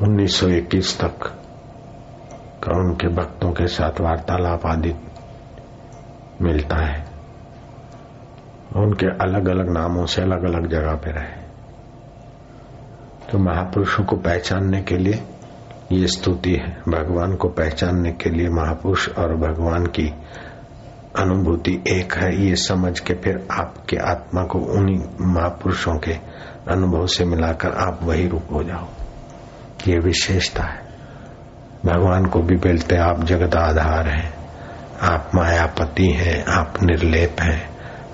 1921 तक का उनके भक्तों के साथ वार्तालाप आदि मिलता है। उनके अलग अलग नामों से अलग अलग जगह पे रहे। तो महापुरुषों को पहचानने के लिए ये स्तुति है। भगवान को पहचानने के लिए महापुरुष और भगवान की अनुभूति एक है। ये समझ के फिर आपके आत्मा को उन्हीं महापुरुषों के अनुभव से मिलाकर आप वही रूप हो जाओ। ये विशेषता है। भगवान को भी बोलते आप जगत आधार हैं, आप मायापति हैं, आप निर्लेप हैं,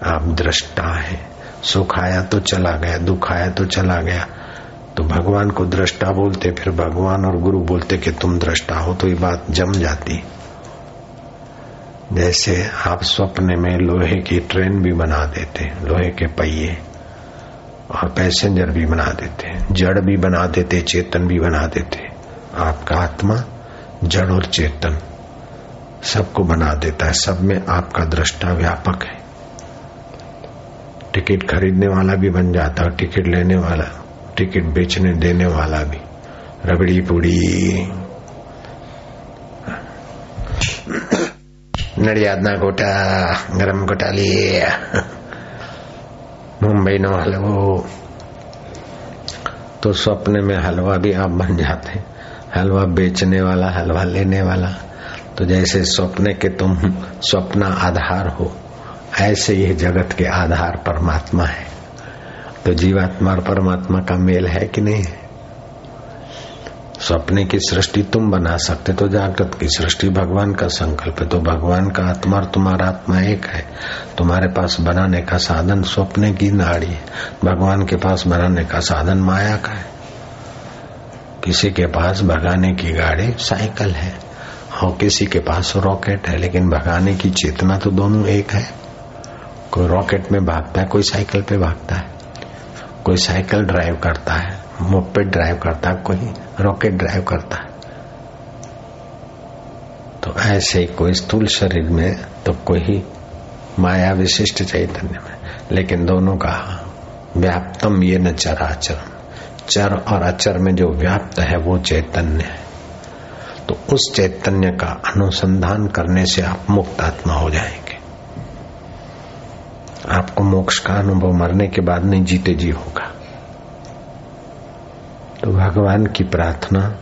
आप दृष्टा हैं। सुख आया तो चला गया, दुख आया तो चला गया। तो भगवान को दृष्टा बोलते, फिर भगवान और गुरु बोलते कि तुम दृष्टा हो तो ये बात जम जाती। जैसे आप स्वप्न में लोहे की ट्रेन भी बना देते लोहे के पहिए। और पैसेंजर भी बना देते हैं, जड़ भी बना देते, चेतन भी बना देते। आपका आत्मा जड़ और चेतन सबको बना देता है, सब में आपका दृष्टा व्यापक है। टिकट खरीदने वाला भी बन जाता है टिकट लेने वाला, टिकट बेचने, देने वाला भी। रबड़ी पूड़ी। नड़ियादना घोटा, गरम घोटा लिया मुंबई न हलवा हो तो सपने में हलवा भी आप बन जाते हलवा बेचने वाला, हलवा लेने वाला। तो जैसे सपने के तुम सपना आधार हो, ऐसे ये जगत के आधार परमात्मा है। तो जीवात्मा और परमात्मा का मेल है कि नहीं है? सपने की सृष्टि तुम बना सकते तो जागृत की सृष्टि भगवान का संकल्प है। तो भगवान का आत्मा और तुम्हारा आत्मा एक है। तुम्हारे पास बनाने का साधन स्वप्ने की नाड़ी है। भगवान के पास बनाने का साधन माया का है। किसी के पास भगाने की गाड़ी साइकिल है। और किसी के पास रॉकेट है, लेकिन भगाने की चेतना तो दोनों एक है। कोई रॉकेट में भागता है, कोई साइकिल पे भागता है। कोई साइकिल ड्राइव करता है। मोपेड ड्राइव करता है कोई रॉकेट ड्राइव करता। है तो ऐसे ही कोई स्थूल शरीर में तो कोई माया विशिष्ट चैतन्य में। लेकिन दोनों का व्याप्तम ये न चर चराचर चर और अचर में जो व्याप्त है, वो चैतन्य है। तो उस चैतन्य का अनुसंधान करने से आप मुक्त आत्मा हो जाएँगे। आपको मोक्ष का अनुभव मरने के बाद नहीं जीते जी होगा। तो भगवान की प्रार्थना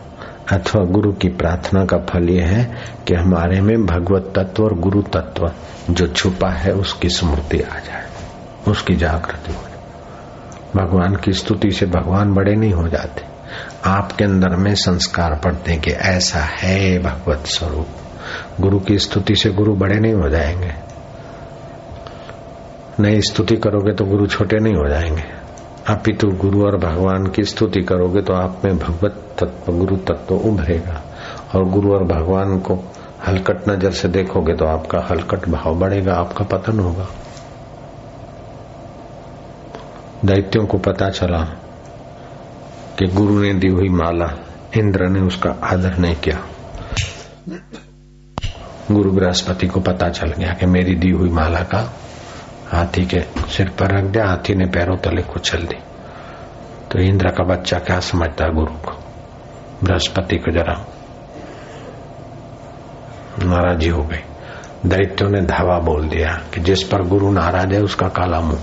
अथवा गुरु की प्रार्थना का फल यह है कि हमारे में भगवत तत्व और गुरु तत्व जो छुपा है, उसकी स्मृति आ जाए, उसकी जागृति हो जाए। भगवान की स्तुति से भगवान बड़े नहीं हो जाते। आपके अंदर में संस्कार पड़ते हैं कि ऐसा है भगवत स्वरूप। गुरु की स्तुति से गुरु बड़े नहीं हो जाएँगे। नहीं स्तुति करोगे तो गुरु छोटे नहीं हो जाएँगे। अपितु गुरु और भगवान की स्तुति करोगे तो आप में भगवत तत्व, गुरु तत्व उभरेगा। और गुरु और भगवान को हलकट नज़र से देखोगे तो आपका हलकट भाव बढ़ेगा, आपका पतन होगा। दैत्यों को पता चला कि गुरु ने दी हुई माला, इंद्र ने उसका आदर नहीं किया। गुरु बृहस्पति को पता चल गया कि मेरी दी हुई माला का हाथी के सिर पर रख दिया, हाथी ने पैरों तले कुचल दी। तो इंद्र का बच्चा क्या समझता गुरु को? बृहस्पति को जरा। नाराजी हो गई। दैत्यों ने धावा बोल दिया कि जिस पर गुरु नाराज़ है, उसका काला मुँह।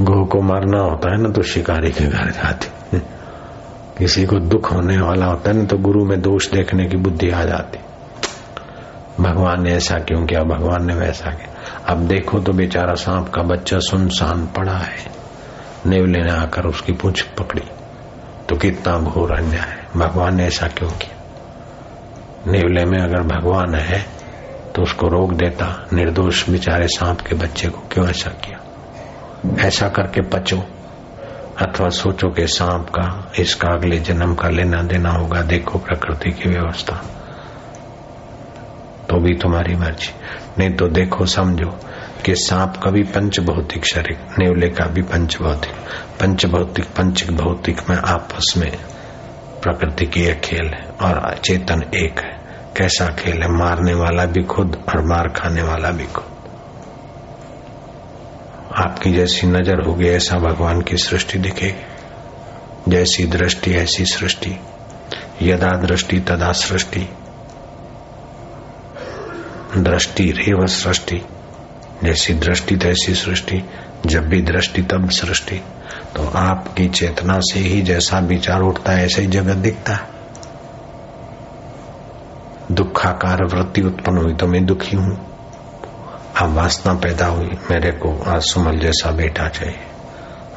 गो को मारना होता है ना तो शिकारी के घर जाते किसी को दुख होने वाला होता है ना तो गुरु में दोष देखने की बुद्धि आ जाती। भगवान ने ऐसा क्यों किया? भगवान ने वैसा किया। अब देखो तो बेचारा सांप का बच्चा सुनसान पड़ा है। नेवले ने आकर उसकी पूछ पकड़ी। तो कितना घोर अन्याय है। भगवान ने ऐसा क्यों किया? नेवले में अगर भगवान है तो उसको रोक देता। निर्दोष बेचारे सांप के बच्चे को क्यों ऐसा किया? ऐसा करके पचो। अथवा सोचो कि सांप का, इसका अगले जन्म का लेना देना होगा। देखो प्रकृति की व्यवस्था। तो भी तुम्हारी मर्ज़ी। नहीं तो देखो, समझो कि सांप का भी पंच भौतिक शरीर, नेवले का भी पंच भौतिक पंच भौतिक पंच भौतिक में आपस में प्रकृति की एक खेल है और चेतन एक है। कैसा खेल है? मारने वाला भी खुद और मार खाने वाला भी खुद। आपकी जैसी नज़र होगी, ऐसा भगवान की सृष्टि दिखेगी। जैसी दृष्टि, ऐसी सृष्टि। यदा दृष्टि, तदा सृष्टि। दृष्टि रेव सृष्टि। जैसी दृष्टि, तैसी सृष्टि। जब भी दृष्टि, तब सृष्टि। तो आपकी चेतना से ही जैसा विचार उठता है, ऐसे ही जगत दिखता है। दुखाकार वृत्ति उत्पन्न हुई तो मैं दुखी हूँ। अब वासना पैदा हुई, मेरे को आज सुमल जैसा बेटा चाहिए।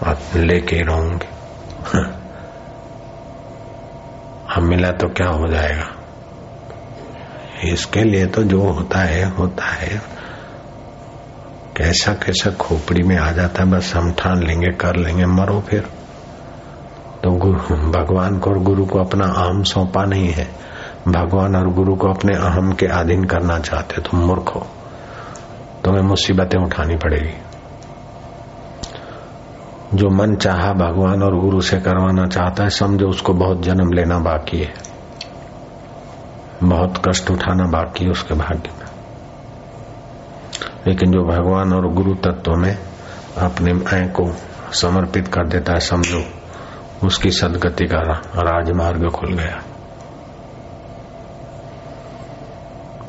और लेके रहूँगी। अब मिला तो क्या हो जाएगा? इसके लिए तो जो होता है होता है। कैसा कैसा खोपड़ी में आ जाता है, बस हम ठान लेंगे, कर लेंगे, मरो फिर। तो गुरु भगवान को और गुरु को अपना अहम सौंपा नहीं है। भगवान और गुरु को अपने अहम के अधीन करना चाहते तुम तो मूर्ख हो। तुम्हें तो मुसीबतें उठानी पड़ेगी। जो मन चाहा, भगवान और गुरु से करवाना चाहता है, समझो उसको बहुत जन्म लेना बाकी है। बहुत कष्ट उठाना बाकी उसके भाग्य में। लेकिन जो भगवान और गुरु तत्व में अपने ऐ को समर्पित कर देता है, समझो, उसकी सदगति का राजमार्ग खुल गया।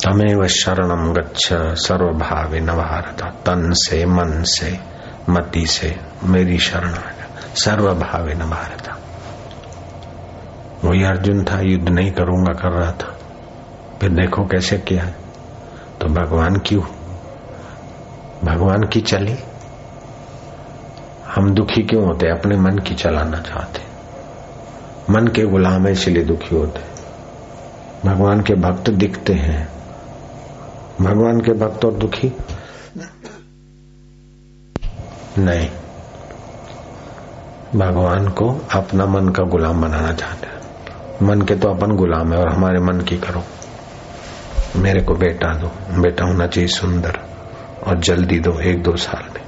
तमेव शरणम गच्छ सर्वभावी न भारत तन से, मन से, मति से, मेरी शरण सर्वभावी न भारत वही अर्जुन था, युद्ध नहीं करूँगा कर रहा था। फिर देखो कैसे किया तो भगवान क्यों? भगवान की चली। हम दुखी क्यों होते? अपने मन की चलाना चाहते। मन के गुलाम है, इसलिए दुखी होते। भगवान के भक्त दिखते हैं। भगवान के भक्त और दुखी? नहीं। भगवान को अपना मन का गुलाम बनाना चाहते हैं। मन के तो अपन गुलाम है, और हमारे मन की करो। मेरे को बेटा दो। बेटा होना चाहिए सुंदर और जल्दी दो, एक दो साल में।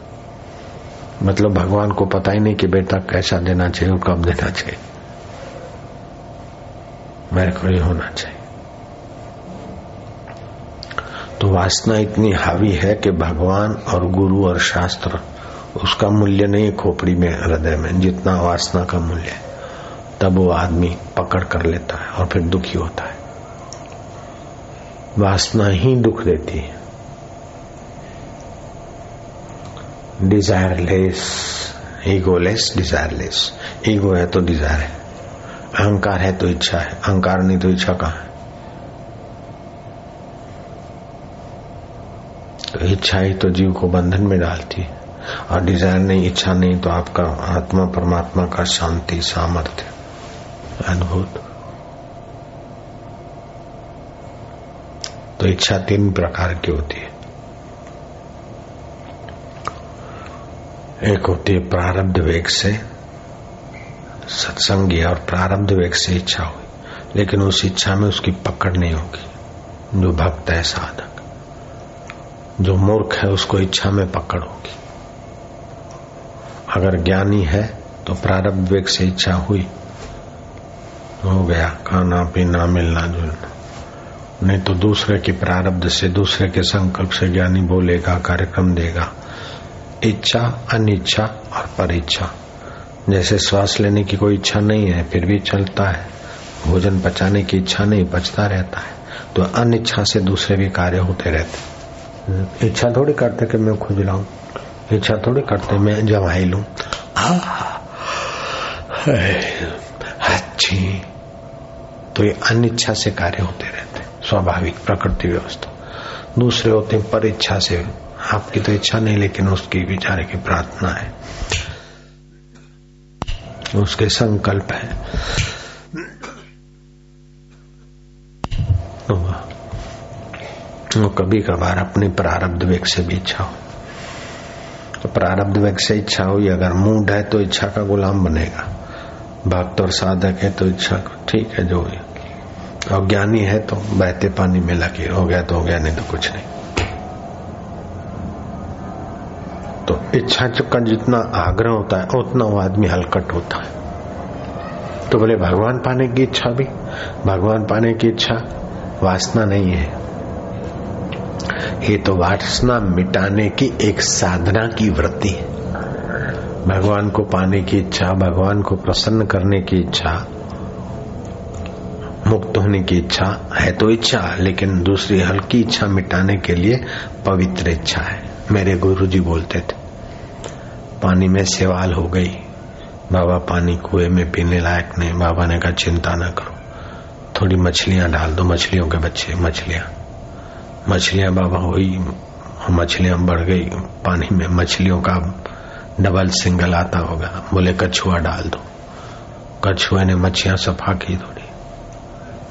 मतलब भगवान को पता ही नहीं कि बेटा कैसा देना चाहिए और कब देना चाहिए। मेरे को ये होना चाहिए। तो वासना इतनी हावी है कि भगवान और गुरु और शास्त्र उसका मूल्य नहीं खोपड़ी में, हृदय में। जितना वासना का मूल्य है, तब वो आदमी पकड़ कर लेता है और फिर दुखी होता है। वासना ही दुख देती है। डिजायरलेस ईगोलेस डिजायरलेस ईगो है तो डिज़ायर है। अहंकार है तो इच्छा है। अहंकार नहीं तो इच्छा कहा है? तो इच्छा ही तो जीव को बंधन में डालती है। और डिज़ायर नहीं, इच्छा नहीं तो आपका आत्मा परमात्मा का शांति, सामर्थ्य अद्भुत तो इच्छा तीन प्रकार की होती है। एक होती है प्रारब्ध वेग से सत्संगी और प्रारब्ध वेग से इच्छा हुई। लेकिन उस इच्छा में उसकी पकड़ नहीं होगी। जो भक्त है साधक, जो मूर्ख है, उसको इच्छा में पकड़ होगी। अगर ज्ञानी है तो प्रारब्ध वेग से इच्छा हुई। हो गया, खाना, पीना, मिलना, जुलना। नहीं तो दूसरे के प्रारब्ध से, दूसरे के संकल्प से ज्ञानी बोलेगा, कार्यक्रम देगा। इच्छा, अनिच्छा और परीक्षा जैसे श्वास लेने की कोई इच्छा नहीं है, फिर भी चलता है। भोजन पचाने की इच्छा नहीं पचता रहता है। तो अनिच्छा से दूसरे भी कार्य होते रहते इच्छा थोड़ी करते कि मैं खुद लाऊ। इच्छा थोड़ी करते, मैं जमाई लू। अच्छी। तो ये अनिच्छा से कार्य होते रहते स्वाभाविक प्रकृति व्यवस्था। दूसरे होते हैं पर इच्छा से। आपकी तो इच्छा नहीं, लेकिन उसकी विचार की प्रार्थना है। उसके संकल्प है। वो कभी कभार अपनी प्रारब्ध वेग से भी इच्छा हो। तो प्रारब्ध वेग से इच्छा हुई, अगर मूड है तो इच्छा का गुलाम बनेगा। भक्त और साधक है तो इच्छा ठीक है, जो हुई और ज्ञानी है तो बहते पानी में लगे हो गया तो हो गया, नहीं तो कुछ नहीं। तो इच्छा का जितना आग्रह होता है, उतना वो आदमी हलकट होता है। तो बोले, भगवान पाने की इच्छा भी, भगवान पाने की इच्छा वासना नहीं है। ये तो वासना मिटाने की एक साधना की वृत्ति है। भगवान को पाने की इच्छा, भगवान को प्रसन्न करने की इच्छा मुक्त होने की इच्छा है तो इच्छा, लेकिन दूसरी हल्की इच्छा मिटाने के लिए पवित्र इच्छा है। मेरे गुरु जी बोलते थे, पानी में सेवाल हो गई। बाबा पानी कुएँ में पीने लायक नहीं। बाबा ने कहा, चिंता ना करो। थोड़ी मछलियाँ डाल दो, मछलियों के बच्चे, मछलियाँ। मछलियाँ बाबा हुई मछलियाँ बढ़ गई। पानी में मछलियों का डबल सिंगल आता होगा। बोले, कछुआ डाल दो। कछुए ने मछलियाँ सफ़ा की थोड़ी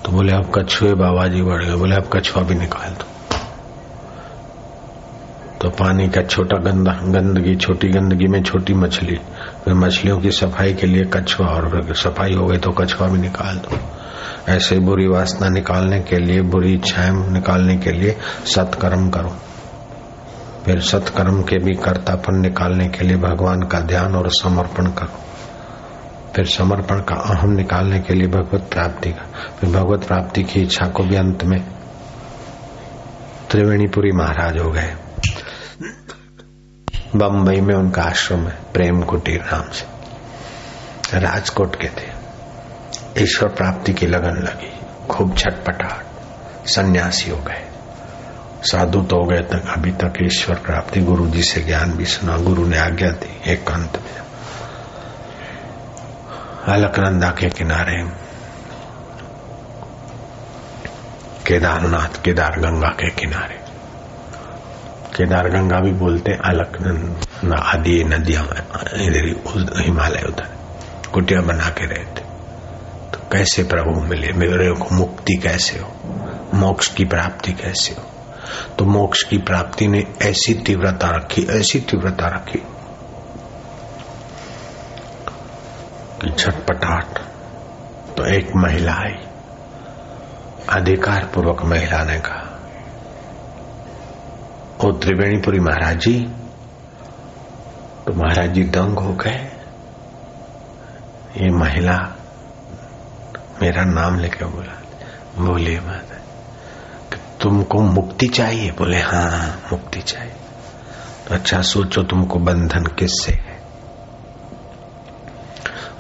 तो बोले, अब कछुए बाबा जी बढ़ गए। बोले, अब कछुआ भी निकाल दो। तो पानी का छोटा गंदा, गंदगी, छोटी गंदगी में छोटी मछली, फिर मछलियों की सफ़ाई के लिए कछुआ और सफ़ाई हो गई तो कछुआ भी निकाल दो। ऐसे बुरी वासना निकालने के लिए, बुरी इच्छाएँ निकालने के लिए सत्कर्म करो। फिर सत्कर्म के भी कर्तापन निकालने के लिए भगवान का ध्यान और समर्पण करो। फिर समर्पण का अहम निकालने के लिए भगवत प्राप्ति का, फिर भगवत प्राप्ति की इच्छा को भी अंत में त्रिवेणीपुरी महाराज हो गए। बम्बई में उनका आश्रम है, प्रेम कुटीर नाम से। राजकोट के थे। ईश्वर प्राप्ति की लगन लगी, खूब छटपटाट, सन्यासी हो गए। साधु तो हो गए तक, अभी तक ईश्वर प्राप्ति गुरु जी से ज्ञान भी सुना, गुरु ने आज्ञा दी, एकांत में। अलकनंदा के किनारे केदारनाथ केदार गंगा के किनारे। केदार गंगा भी बोलते अलकनंदा, आदि नदियाँ, इधर हिमालय उधर, कुटिया बना के रहते। तो कैसे प्रभु मिले? मेरे को मुक्ति कैसे हो? मोक्ष की प्राप्ति कैसे हो? तो मोक्ष की प्राप्ति ने ऐसी तीव्रता रखी, ऐसी तीव्रता रखी। कि छटपटाट तो एक महिला आई। अधिकार पूर्वक महिला ने कहा, ओ त्रिवेणीपुरी महाराज जी तो महाराज जी दंग हो गए। ये महिला मेरा नाम लेके बोला, बोले माता तुमको मुक्ति चाहिए। बोले हाँ मुक्ति चाहिए। तो अच्छा सोचो तुमको बंधन किससे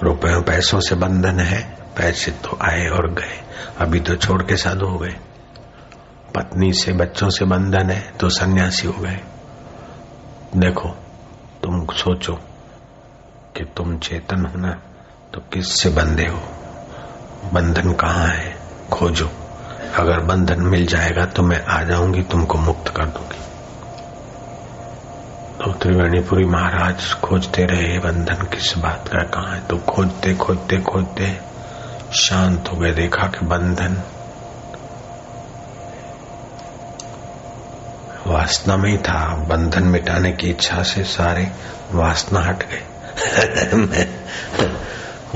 रुपयों पैसों से बंधन है। पैसे तो आए और गए, अभी तो छोड़ के साधु हो गए। पत्नी से, बच्चों से बंधन है तो सन्यासी हो गए। देखो, तुम सोचो कि तुम चेतन हो ना तो किससे बंधे हो? बंधन कहाँ है? खोजो। अगर बंधन मिल जाएगा तो मैं आ जाऊँगी, तुमको मुक्त कर दूँगी। तो त्रिवेणीपुरी महाराज खोजते रहे बंधन किस बात का, कहा है? तो खोजते खोजते खोजते शांत हो गए, देखा कि बंधन वासना में ही था। बंधन मिटाने की इच्छा से सारे वासना हट गए।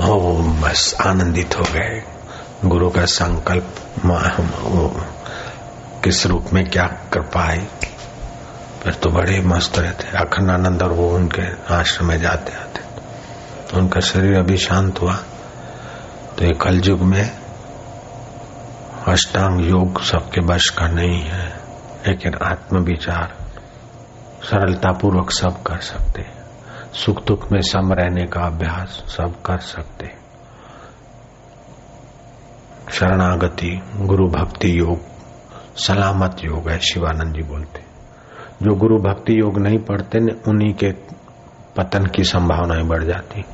वो बस आनंदित हो गए। गुरु का संकल्प किस रूप में क्या कर पाए फिर तो बड़े मस्त रहते अखंडानंद और वो उनके आश्रम में जाते आते। तो उनका शरीर अभी शांत हुआ। तो ये कलयुग में अष्टांग योग सबके बश का नहीं है। लेकिन आत्म विचार सरलता पूर्वक सब कर सकते सुख दुख में सम रहने का अभ्यास सब कर सकते शरणागति, गुरु भक्ति योग, सलामत योग है, शिवानंद जी बोलते जो गुरु भक्ति योग नहीं पढ़ते, न उन्हीं के पतन की संभावनाएँ बढ़ जाती।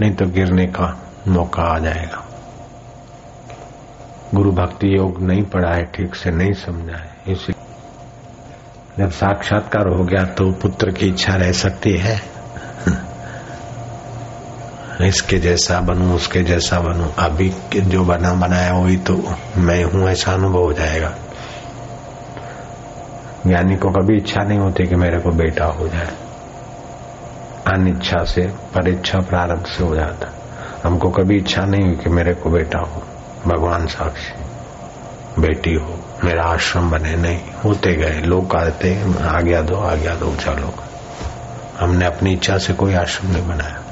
नहीं तो गिरने का मौका आ जाएगा। गुरु भक्ति योग नहीं पढ़ा है ठीक से नहीं समझा है इसलिए जब साक्षात्कार हो गया तो पुत्र की इच्छा रह सकती है। इसके जैसा बनू, उसके जैसा बनू। अभी जो बना, बनाया वही तो मैं हूँ, ऐसा अनुभव हो जाएगा। ज्ञानी को कभी इच्छा नहीं होती कि मेरे को बेटा हो जाए। अनिच्छा से, परीक्षा प्रारंभ से हो जाता। हमको कभी इच्छा नहीं हुई कि मेरे को बेटा हो। भगवान साक्षी, बेटी हो। मेरा आश्रम बने नहीं। होते गए। लोग आते आज्ञा दो आज्ञा दो, चलो। हमने अपनी इच्छा से कोई आश्रम नहीं बनाया।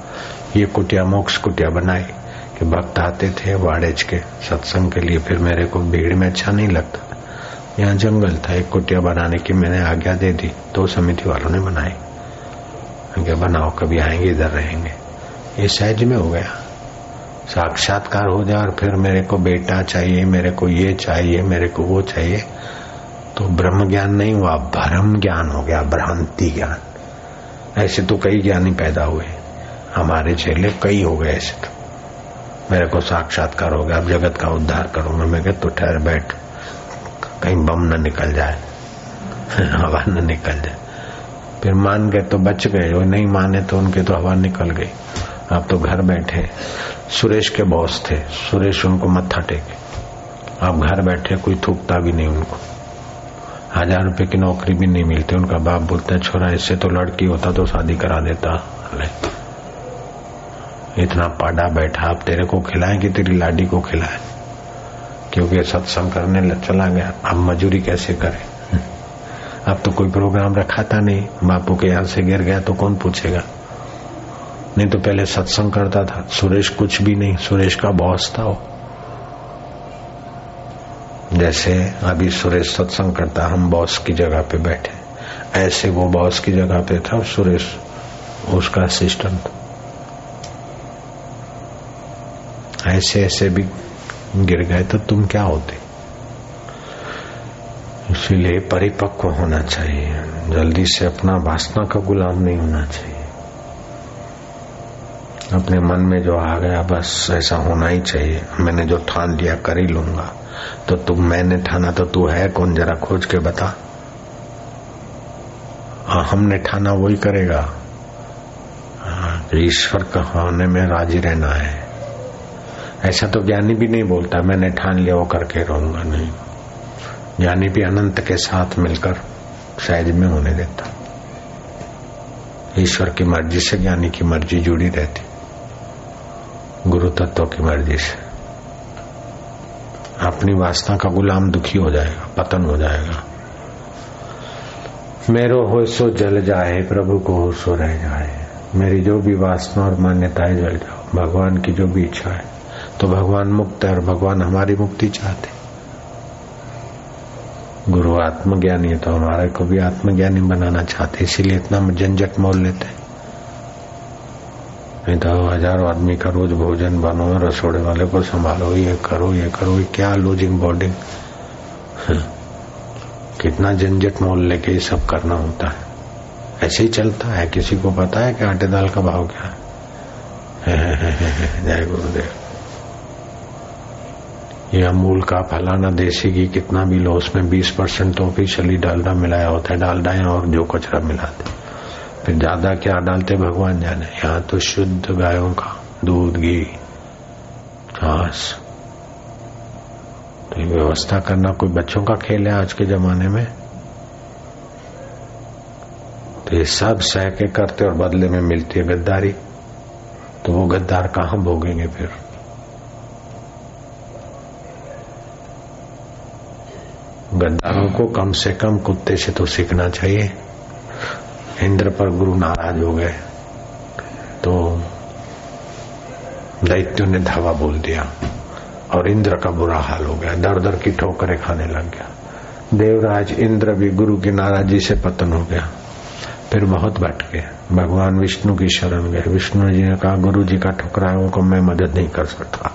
ये कुटिया, मोक्ष कुटिया बनाई कि भक्त आते थे, वाड़ेज के सत्संग के लिए। फिर मेरे को भीड़ में अच्छा नहीं लगता यहाँ जंगल था, एक कुटिया बनाने की मैंने आज्ञा दे दी तो समिति वालों ने बनाई। आज्ञा बनाओ, कभी आएँगे, इधर रहेंगे। ये सहज में हो गया। साक्षात्कार हो जाए और फिर मेरे को बेटा चाहिए, मेरे को ये चाहिए, मेरे को वो चाहिए तो ब्रह्म ज्ञान नहीं हुआ, भ्रम ज्ञान हो गया, भ्रांति ज्ञान। ऐसे तो कई ज्ञानी पैदा हुए। हमारे चेले कई हो गए ऐसे तो। मेरे को साक्षात्कार हो गया, अब जगत का उद्धार करूँगा। मैं कहता तो ठहर, बैठ। कहीं बम न निकल जाए, हवा न निकल जाए। फिर मान गए तो बच गए, वो नहीं माने तो उनके तो हवा निकल गई। आप तो घर बैठे, सुरेश के बॉस थे, सुरेश उनको मत्था टेके। आप घर बैठे कोई थूकता भी नहीं उनको। हज़ार रुपए की नौकरी भी नहीं मिलती, उनका बाप बोलता है, छोरा, इससे तो लड़की होता तो शादी करा देता। इतना पाडा बैठा, आप तेरे को खिलाए कि तेरी लाडी को खिलाए? क्योंकि सत्संग करने चला गया। अब मजूरी कैसे करे? अब तो कोई प्रोग्राम रखा था नहीं। बापू के यहाँ से गिर गया तो कौन पूछेगा? नहीं तो पहले सत्संग करता था। सुरेश कुछ भी नहीं। सुरेश का बॉस था वो। जैसे अभी सुरेश सत्संग करता, हम बॉस की जगह पे बैठे। ऐसे वो बॉस की जगह पे था, सुरेश उसका असिस्टेंट ऐसे ऐसे भी गिर गए तो तुम क्या होते? इसीलिए परिपक्व होना चाहिए। जल्दी से अपना वासना का गुलाम नहीं होना चाहिए। अपने मन में जो आ गया बस ऐसा होना ही चाहिए। मैंने जो ठान लिया कर ही लूँगा। तो तुम मैंने ठाना तो तू है कौन? जरा खोज के बता। आ, हमने ठाना वही करेगा। ईश्वर का होने में राज़ी रहना है। ऐसा तो ज्ञानी भी नहीं बोलता, मैंने ठान लिया, वो करके रहूँगा नहीं। ज्ञानी भी अनंत के साथ मिलकर सहज में होने देता। ईश्वर की मर्ज़ी से ज्ञानी की मर्ज़ी जुड़ी रहती। गुरु तत्व की मर्ज़ी से। अपनी वासना का गुलाम दुखी हो जाएगा, पतन हो जाएगा। मेरो हो सो जल जाए, प्रभु को हो सो रह जाए। मेरी जो भी वासना और मान्यताएँ जल जाओ, भगवान की जो भी इच्छा है तो भगवान मुक्त है और भगवान हमारी मुक्ति चाहते गुरु आत्मज्ञानी है तो हमारे को भी आत्मज्ञानी बनाना चाहते इसीलिए इतना झंझट मोल लेते नहीं तो हज़ारों आदमी का रोज भोजन बनो, रसोड़े वाले को संभालो, ये करो ये करो, ये क्या लूजिंग बॉडी कितना झंझट मोल लेके ये सब करना होता है। ऐसे ही चलता है, किसी को पता है कि आटे दाल का भाव क्या है? जय गुरुदेव। ये अमूल का फलाना देसी घी कितना भी लो, उसमें 20 परसेंट तो ऑफिशियली डालडा मिलाया होता है डालडा है और जो कचरा मिलाते। फिर ज़्यादा क्या डालते भगवान जाने? यहाँ तो शुद्ध गायों का दूध, घी, घास। तो व्यवस्था करना, कोई बच्चों का खेल है आज के जमाने में? तो ये सब सह के करते और बदले में मिलती है गद्दारी। तो वो गद्दार कहाँ भोगेंगे फिर? गद्दारों को कम से कम कुत्ते से तो सीखना चाहिए। इंद्र पर गुरु नाराज़ हो गए तो दैत्यों ने धावा बोल दिया और इंद्र का बुरा हाल हो गया। दर दर की ठोकरें खाने लग गया। देवराज इंद्र भी गुरु की नाराजी से पतन हो गया। फिर बहुत भटके भगवान विष्णु की शरण गए। विष्णु जी ने कहा गुरु जी का ठुकराओं को मैं मदद नहीं कर सकता।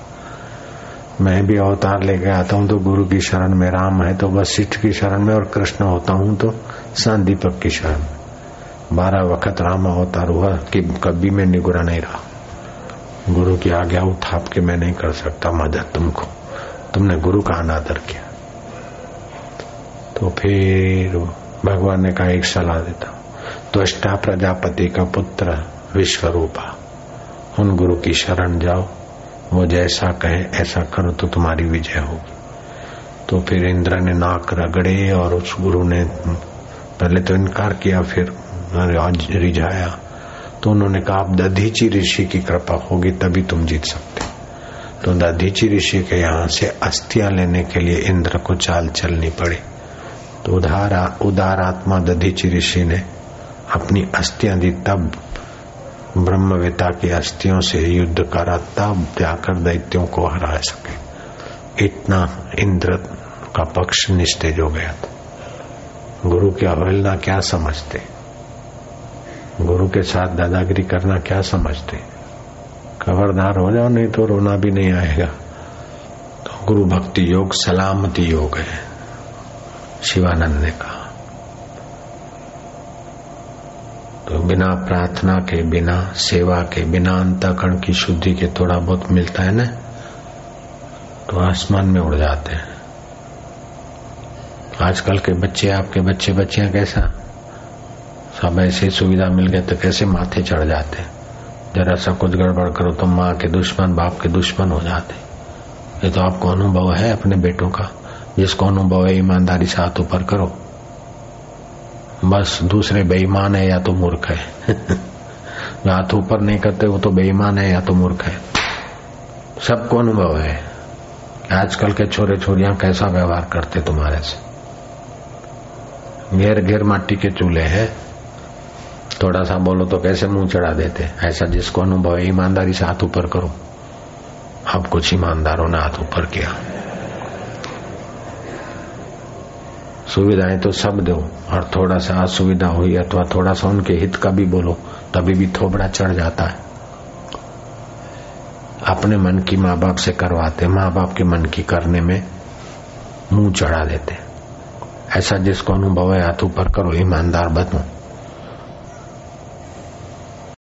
मैं भी अवतार लेके आता हूँ तो गुरु की शरण में, राम है तो वशिष्ठ की शरण में और कृष्ण होता हूँ तो सांदीपक की शरण में। बारह वक्त राम अवतार हुआ कि कभी मैं निगुरा नहीं रहा। गुरु की आज्ञा उठाप के मैं नहीं कर सकता मदद तुमको। तुमने गुरु का अनादर किया। तो फिर भगवान ने कहा, एक सलाह देता तो अष्टा प्रजापति का पुत्र विश्व रूपा उन गुरु की शरण जाओ। वो जैसा कहे, ऐसा करो तो तुम्हारी विजय होगी। तो फिर इंद्र ने नाक रगड़े और उस गुरु ने, पहले तो इनकार किया, फिर रिझाया। तो उन्होंने कहा आप दधीची ऋषि की कृपा होगी, तभी तुम जीत सकते तो दधीची ऋषि के यहाँ से अस्थियाँ लेने के लिए इंद्र को चाल चलनी पड़ी। तो उदारा उदारात्मा दधीची ऋषि ने अपनी अस्थियाँ दी, तब ब्रह्मवेता की अस्थियों से युद्ध करा, तब जाकर दैत्यों को हरा सके। इतना इंद्र का पक्ष निस्तेज हो गया था। गुरु की अवहेलना क्या समझते? गुरु के साथ दादागिरी करना क्या समझते? खबरदार हो जाओ, नहीं तो रोना भी नहीं आएगा। तो गुरु भक्ति योग सलामती योग है, शिवानंद ने कहा तो बिना प्रार्थना के, बिना सेवा के, बिना अंतकरण की शुद्धि के थोड़ा बहुत मिलता है ना? तो आसमान में उड़ जाते हैं। आजकल के बच्चे, आपके बच्चे, बच्चियाँ कैसा? सब ऐसी सुविधा मिल गए तो कैसे माथे चढ़ जाते? जरा सा कुछ गड़बड़ करो तो माँ के दुश्मन, बाप के दुश्मन हो जाते। ये तो आपको अनुभव है अपने बेटों का, जिसको अनुभव है, ईमानदारी से हाथ ऊपर करो। बस दूसरे बेईमान है या तो मूर्ख है। जो हाथ ऊपर नहीं करते, वो तो बेईमान है या तो मूर्ख है। सबको अनुभव है। आजकल के छोरे छोरियाँ कैसा व्यवहार करते तुम्हारे से? घेर घेर माटी के चूल्हे हैं। थोड़ा सा बोलो तो कैसे मुँह चढ़ा देते? ऐसा जिसको अनुभव है, ईमानदारी से हाथ ऊपर करो। अब कुछ ईमानदारों ने हाथ ऊपर किया। सुविधाएँ तो सब दो, और थोड़ा सा असुविधा हुई अथवा थोड़ा सा उनके हित का भी बोलो, तभी भी थोबड़ा चढ़ जाता है। अपने मन की माँ बाप से करवाते माँ बाप के मन की करने में मुँह चढ़ा देते। ऐसा जिसको अनुभव है, हाथ ऊपर करो, ईमानदार बनो।